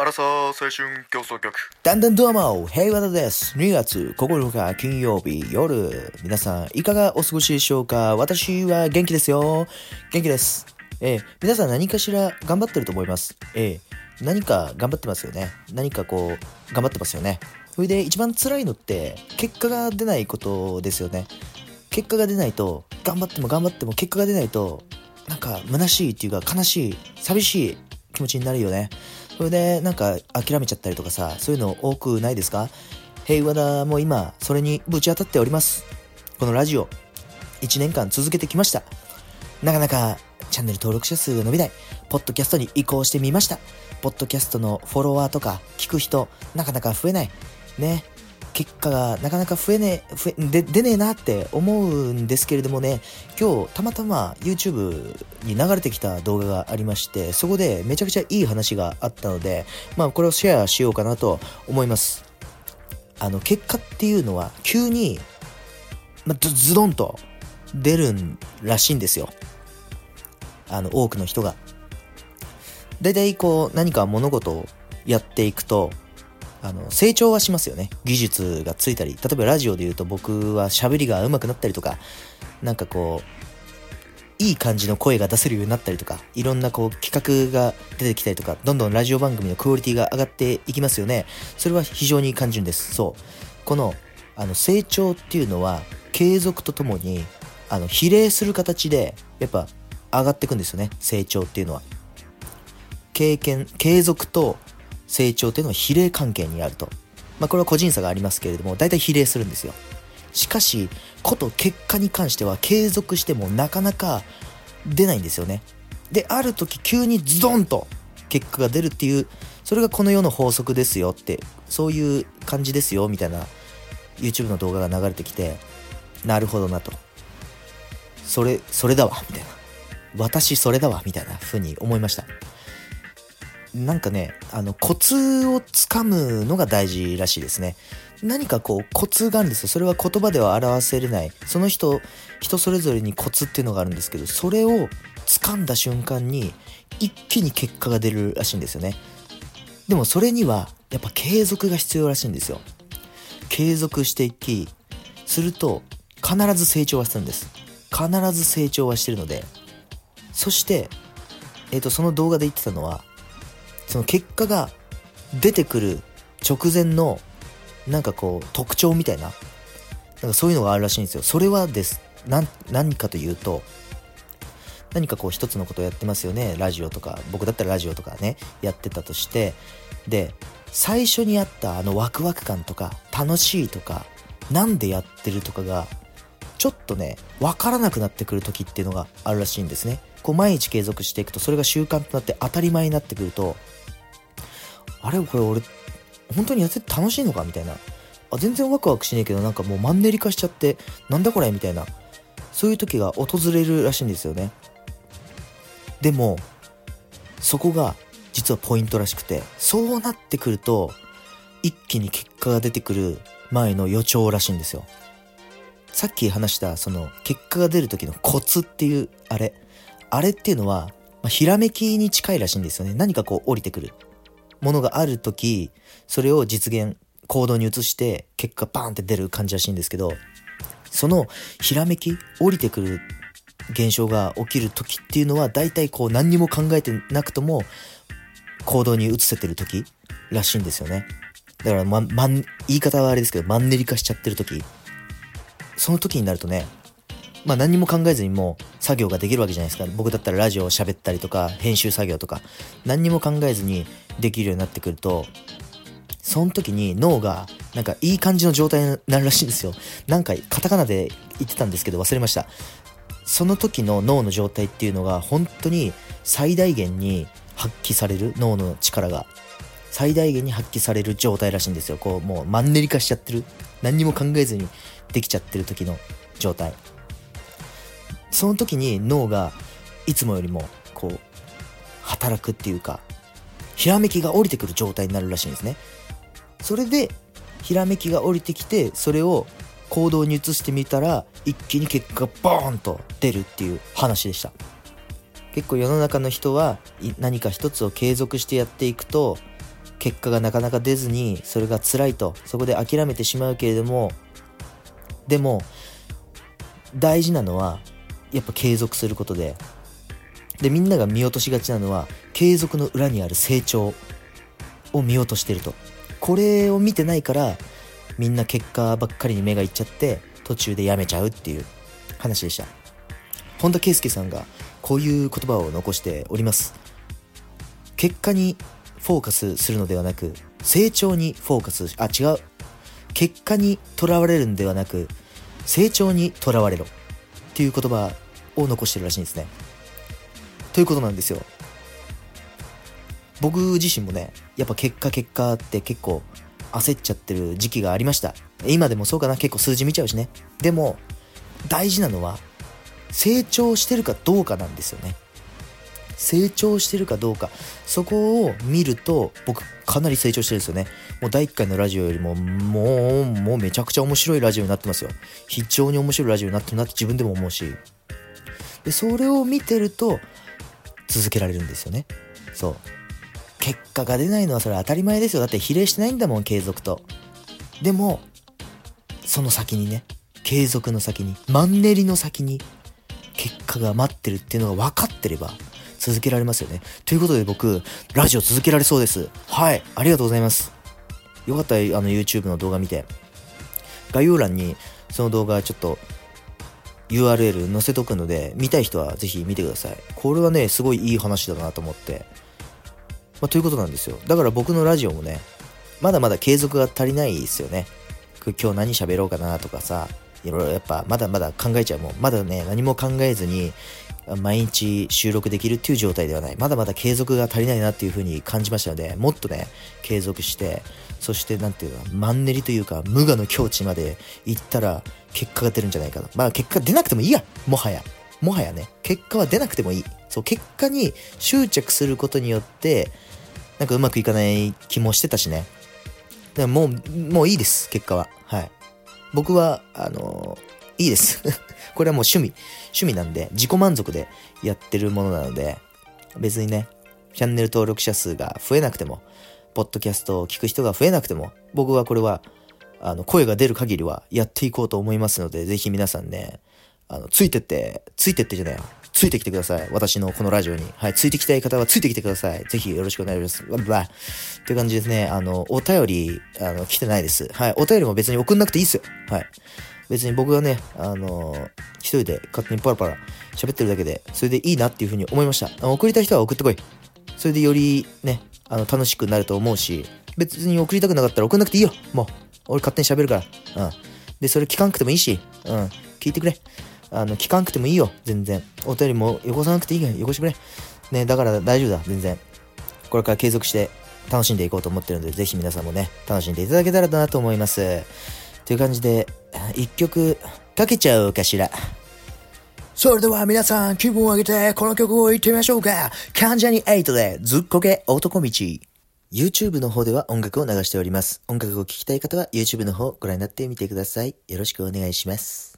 アラサー青春競争曲だんだんどうも、平和田です。2月9日金曜日夜。皆さん、いかがお過ごしでしょうか私は元気ですよ。元気です。えー皆さん何かしら頑張ってると思います。えー何か頑張ってますよね。何かこう、頑張ってますよね。それで一番辛いのって、結果が出ないことですよね。結果が出ないと、頑張っても頑張っても結果が出ないと、なんか虚しいっていうか悲しい、寂しい気持ちになるよね。それでなんか諦めちゃったりとかさ、そういうの多くないですか？平和だも今、それにぶち当たっております。このラジオ、1年間続けてきました。なかなかチャンネル登録者数が伸びない。ポッドキャストに移行してみました。ポッドキャストのフォロワーとか聞く人、なかなか増えない。ね。結果がなかなか増えねえ、増え、で、出ねえなって思うんですけれどもね、今日たまたま YouTube に流れてきた動画がありまして、そこでめちゃくちゃいい話があったので、まあこれをシェアしようかなと思います。あの、結果っていうのは急に、まあ、ズズドンと出るんらしいんですよ。あの、多くの人が。だいたいこう、何か物事をやっていくと、あの、成長はしますよね。技術がついたり。例えばラジオで言うと僕は喋りが上手くなったりとか、なんかこう、いい感じの声が出せるようになったりとか、いろんなこう企画が出てきたりとか、どんどんラジオ番組のクオリティが上がっていきますよね。それは非常に感じるんです。そう。この、あの、成長っていうのは、継続とともに、あの、比例する形で、やっぱ、上がっていくんですよね。成長っていうのは。経験、継続と成長っていうのは比例関係にあると。まあ、これは個人差がありますけれども、大体比例するんですよ。しかし、こと結果に関しては継続してもなかなか出ないんですよね。で、ある時急にズドンと結果が出るっていう、それがこの世の法則ですよって、そういう感じですよ、みたいな YouTube の動画が流れてきて、なるほどなと。それ、それだわ、みたいな。私それだわ、みたいな風に思いました。なんかね、あの、コツをつかむのが大事らしいですね。何かこう、コツがあるんですよ。それは言葉では表せれない。その人、人それぞれにコツっていうのがあるんですけど、それを掴んだ瞬間に、一気に結果が出るらしいんですよね。でもそれには、やっぱ継続が必要らしいんですよ。継続していき、すると、必ず成長はするんです。必ず成長はしてるので、そして、えっ、と、その動画で言ってたのは、その結果が出てくる直前のなんかこう特徴みたいななんかそういうのがあるらしいんですよ。それはです。何かというと何かこう一つのことをやってますよね。ラジオとか。僕だったらラジオとかねやってたとして。で最初にあったあのワクワク感とか楽しいとかなんでやってるとかがちょっとね分からなくなってくる時っていうのがあるらしいんですね。こう毎日継続していくとそれが習慣となって当たり前になってくるとあれこれ俺本当にやってて楽しいのか？みたいな。あ全然ワクワクしねえけどなんかもうマンネリ化しちゃってなんだこれ？みたいな。そういう時が訪れるらしいんですよね。でもそこが実はポイントらしくてそうなってくると一気に結果が出てくる前の予兆らしいんですよ。さっき話したその結果が出る時のコツっていうあれ。あれっていうのは、まあ、ひらめきに近いらしいんですよね。何かこう降りてくる。ものがある時それを実現行動に移して結果バーンって出る感じらしいんですけどそのひらめき降りてくる現象が起きる時っていうのは大体こう何にも考えてなくとも行動に移せてる時らしいんですよね。だからま、まん、言い方はあれですけどマンネリ化しちゃってる時。その時になるとねまあ何にも考えずにもう作業ができるわけじゃないですか。僕だったらラジオを喋ったりとか、編集作業とか、何にも考えずにできるようになってくると、その時に脳がなんかいい感じの状態になるらしいんですよ。なんかカタカナで言ってたんですけど忘れました。その時の脳の状態っていうのが本当に最大限に発揮される脳の力が最大限に発揮される状態らしいんですよ。こうもうマンネリ化しちゃってる。何にも考えずにできちゃってる時の状態。その時に脳がいつもよりもこう働くっていうかひらめきが降りてくる状態になるらしいんですね。それでひらめきが降りてきてそれを行動に移してみたら一気に結果がボーンと出るっていう話でした。結構世の中の人は何か一つを継続してやっていくと結果がなかなか出ずにそれが辛いとそこで諦めてしまうけれどもでも大事なのはやっぱ継続することで。でみんなが見落としがちなのは継続の裏にある成長を見落としてると。これを見てないからみんな結果ばっかりに目がいっちゃって途中でやめちゃうっていう話でした。本田圭佑さんがこういう言葉を残しております。結果にフォーカスするのではなく成長にフォーカスあ違う。結果にとらわれるんではなく成長にとらわれろ。っていう言葉を残してるらしいんですね。ということなんですよ。僕自身もねやっぱ結果結果って結構焦っちゃってる時期がありました。今でもそうかな。結構数字見ちゃうしね。でも大事なのは成長してるかどうかなんですよね。成長してるかどうかそこを見ると僕かなり成長してるんですよね。もう第1回のラジオよりももうもうめちゃくちゃ面白いラジオになってますよ。非常に面白いラジオになってるなって自分でも思うし。でそれを見てると続けられるんですよね。そう。結果が出ないのはそれは当たり前ですよ。だって比例してないんだもん継続と。でもその先にね継続の先にマンネリの先に結果が待ってるっていうのが分かってれば続けられますよね。ということで僕、ラジオ続けられそうです。はい、ありがとうございます。よかったら、あの、YouTube の動画見て。概要欄にその動画ちょっと URL 載せとくので、見たい人はぜひ見てください。これはね、すごいいい話だなと思って。まあ、ということなんですよ。だから僕のラジオもね、まだまだ継続が足りないですよね。今日何喋ろうかなとかさ、いろいろやっぱまだまだ考えちゃうもん。まだね、何も考えずに毎日収録できるっていう状態ではない。まだまだ継続が足りないなっていう風に感じましたので、もっとね、継続して、そしてなんていうか、マンネリというか、無我の境地まで行ったら結果が出るんじゃないかな。まあ結果出なくてもいいや。もはや。もはやね、結果は出なくてもいい。そう、結果に執着することによって、なんかうまくいかない気もしてたしね。でももう、もういいです、結果は。僕は、あの、いいです。これはもう趣味、趣味なんで、自己満足でやってるものなので、別にね、チャンネル登録者数が増えなくても、ポッドキャストを聞く人が増えなくても、僕はこれは、あの、声が出る限りはやっていこうと思いますので、ぜひ皆さんね、あの、ついてって、ついてってじゃないよ。ついてきてください。私のこのラジオに。はい。ついてきたい方はついてきてください。ぜひよろしくお願いします。バっていう感じですね。あの、お便り、あの、来てないです。はい。お便りも別に送んなくていいっすよ。はい。別に僕がね、あのー、一人で勝手にパラパラ喋ってるだけで、それでいいなっていうふうに思いました。送りたい人は送ってこい。それでよりね、あの、楽しくなると思うし、別に送りたくなかったら送んなくていいよ。もう、俺勝手に喋るから。うん。で、それ聞かなくてもいいし、うん。聞いてくれ。あの、聞かなくてもいいよ。全然。お便りもよこさなくていいから、よこしてくれ。ね、だから大丈夫だ。全然。これから継続して楽しんでいこうと思ってるので、ぜひ皆さんもね、楽しんでいただけたらなと思います。という感じで、一曲かけちゃおうかしら。それでは皆さん気分を上げてこの曲を言ってみましょうか。関ジャニ8でずっこけ男道。YouTube の方では音楽を流しております。音楽を聴きたい方は YouTube の方をご覧になってみてください。よろしくお願いします。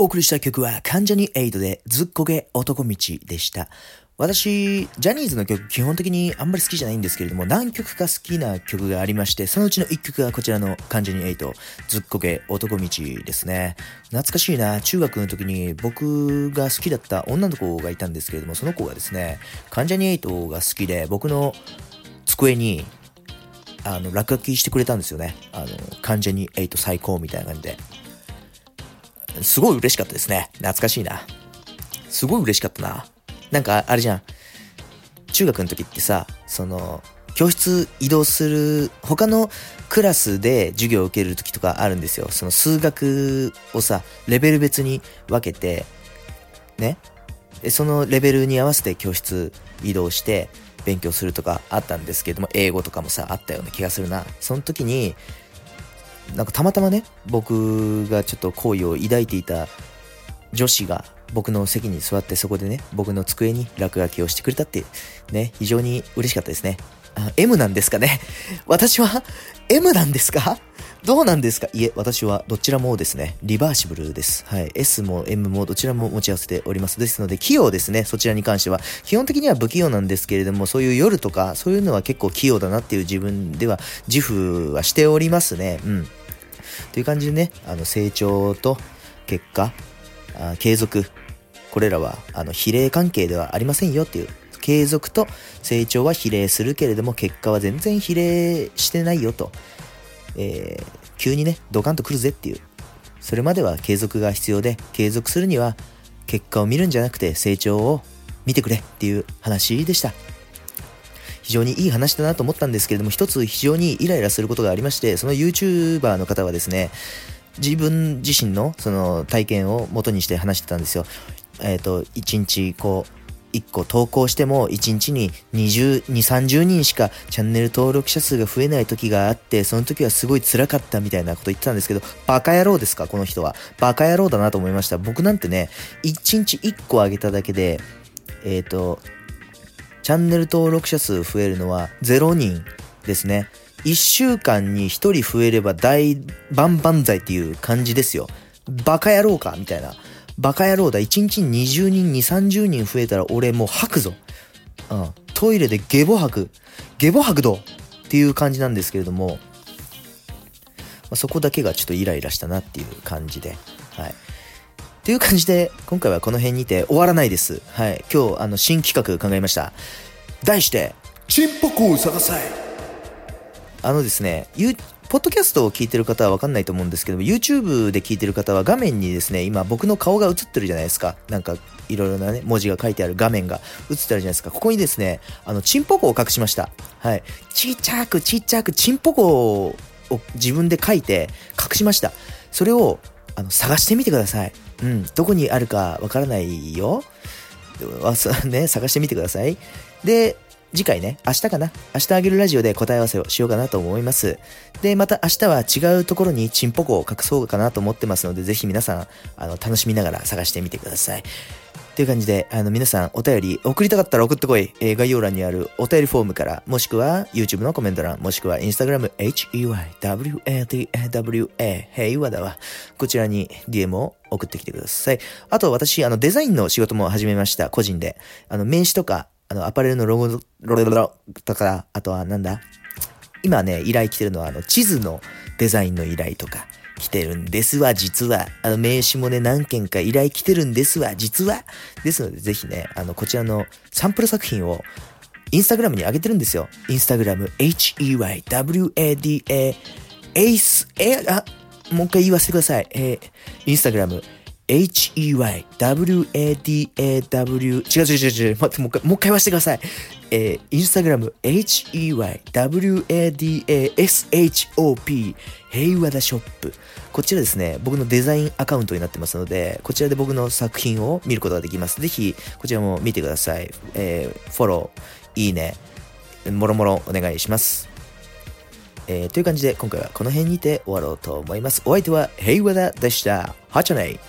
お送りした曲は関ジャニ8でずっこけ男道でした。私、ジャニーズの曲基本的にあんまり好きじゃないんですけれども、何曲か好きな曲がありまして、そのうちの1曲がこちらの関ジャニ8、ずっこけ男道ですね。懐かしいな。中学の時に僕が好きだった女の子がいたんですけれども、その子がですね、関ジャニ8が好きで、僕の机に、あの、落書きしてくれたんですよね。あの、関ジャニ8最高みたいな感じで。すごい嬉しかったですね。懐かしいな。すごい嬉しかったな。なんかあれじゃん。中学の時ってさ、その、教室移動する、他のクラスで授業を受ける時とかあるんですよ。その数学をさ、レベル別に分けて、ね。で、そのレベルに合わせて教室移動して勉強するとかあったんですけども、英語とかもさ、あったような気がするな。その時に、なんかたまたまね、僕がちょっと好意を抱いていた女子が僕の席に座ってそこでね、僕の机に落書きをしてくれたって、ね、非常に嬉しかったですね。あ M なんですかね？私は M なんですか？どうなんですか？いえ、私はどちらもですね、リバーシブルです。はい。S も M もどちらも持ち合わせております。ですので、器用ですね、そちらに関しては。基本的には不器用なんですけれども、そういう夜とか、そういうのは結構器用だなっていう自分では自負はしておりますね。うん。という感じでね、あの、成長と結果、あ継続、これらは、あの、比例関係ではありませんよっていう継続と成長は比例するけれども結果は全然比例してないよとえー、急にね、ドカンと来るぜっていう。それまでは継続が必要で、継続するには結果を見るんじゃなくて成長を見てくれっていう話でした。非常にいい話だなと思ったんですけれども、一つ非常にイライラすることがありまして、その YouTuber の方はですね、自分自身のその体験を元にして話してたんですよ。えっ、ー、と、一日こう、1個投稿しても1日に20230人しかチャンネル登録者数が増えない時があって、その時はすごい辛かったみたいなこと言ってたんですけど、バカ野郎ですかこの人は。バカ野郎だなと思いました。僕なんてね、1日1個上げただけで、えっ、ー、と、チャンネル登録者数増えるのは0人ですね。1週間に1人増えれば大万々歳っていう感じですよ。バカ野郎かみたいな。バカ野郎だ。1日に20人、2、30人増えたら俺もう吐くぞ。うん。トイレでゲボ吐く。ゲボ吐くどっていう感じなんですけれども、ま、そこだけがちょっとイライラしたなっていう感じで。はい。という感じで、今回はこの辺にて終わらないです。はい。今日、あの、新企画考えました。題して、チンポコを探さい。あのですね、ポッドキャストを聞いてる方はわかんないと思うんですけども、YouTube で聞いてる方は画面にですね、今僕の顔が映ってるじゃないですか。なんか、いろいろなね、文字が書いてある画面が映ってるじゃないですか。ここにですね、あの、チンポコを隠しました。はい。ちっちゃくちっちゃくチンポコを自分で書いて隠しました。それを、あの、探してみてください。うん。どこにあるかわからないよ。ね、探してみてください。で、次回ね、明日かな明日あげるラジオで答え合わせをしようかなと思います。で、また明日は違うところにチンポコを隠そうかなと思ってますので、ぜひ皆さん、あの、楽しみながら探してみてください。という感じで、あの、皆さんお便り送りたかったら送ってこい。えー、概要欄にあるお便りフォームから、もしくは YouTube のコメント欄、もしくは Instagram、HEYWADAWA、平和だわ。こちらに DM を送ってきてください。あと、私、あの、デザインの仕事も始めました。個人で。あの、名刺とか、あの、アパレルのロゴ、ロロロとか、あとはなんだ？今ね、依頼来てるのは、あの、地図のデザインの依頼とか来てるんですわ、実は。あの、名刺もね、何件か依頼来てるんですわ、実は。ですので、ぜひね、あの、こちらのサンプル作品を、インスタグラムに上げてるんですよ。インスタグラム、HEYWADA、エイス、え、あ、もう一回言わせてください。えー、インスタグラム、h-e-y-w-a-d-a-w 違う違う違う違う。待って、もう一回、もう一回言わせてください。えー、インスタグラム、h-e-y-w-a-d-a-s-h-o-p 平和だショップ。こちらですね、僕のデザインアカウントになってますので、こちらで僕の作品を見ることができます。ぜひ、こちらも見てください。えー、フォロー、いいね、もろもろお願いします。えー、という感じで今回はこの辺にて終わろうと思います。お相手は平和田でした。はちゃねい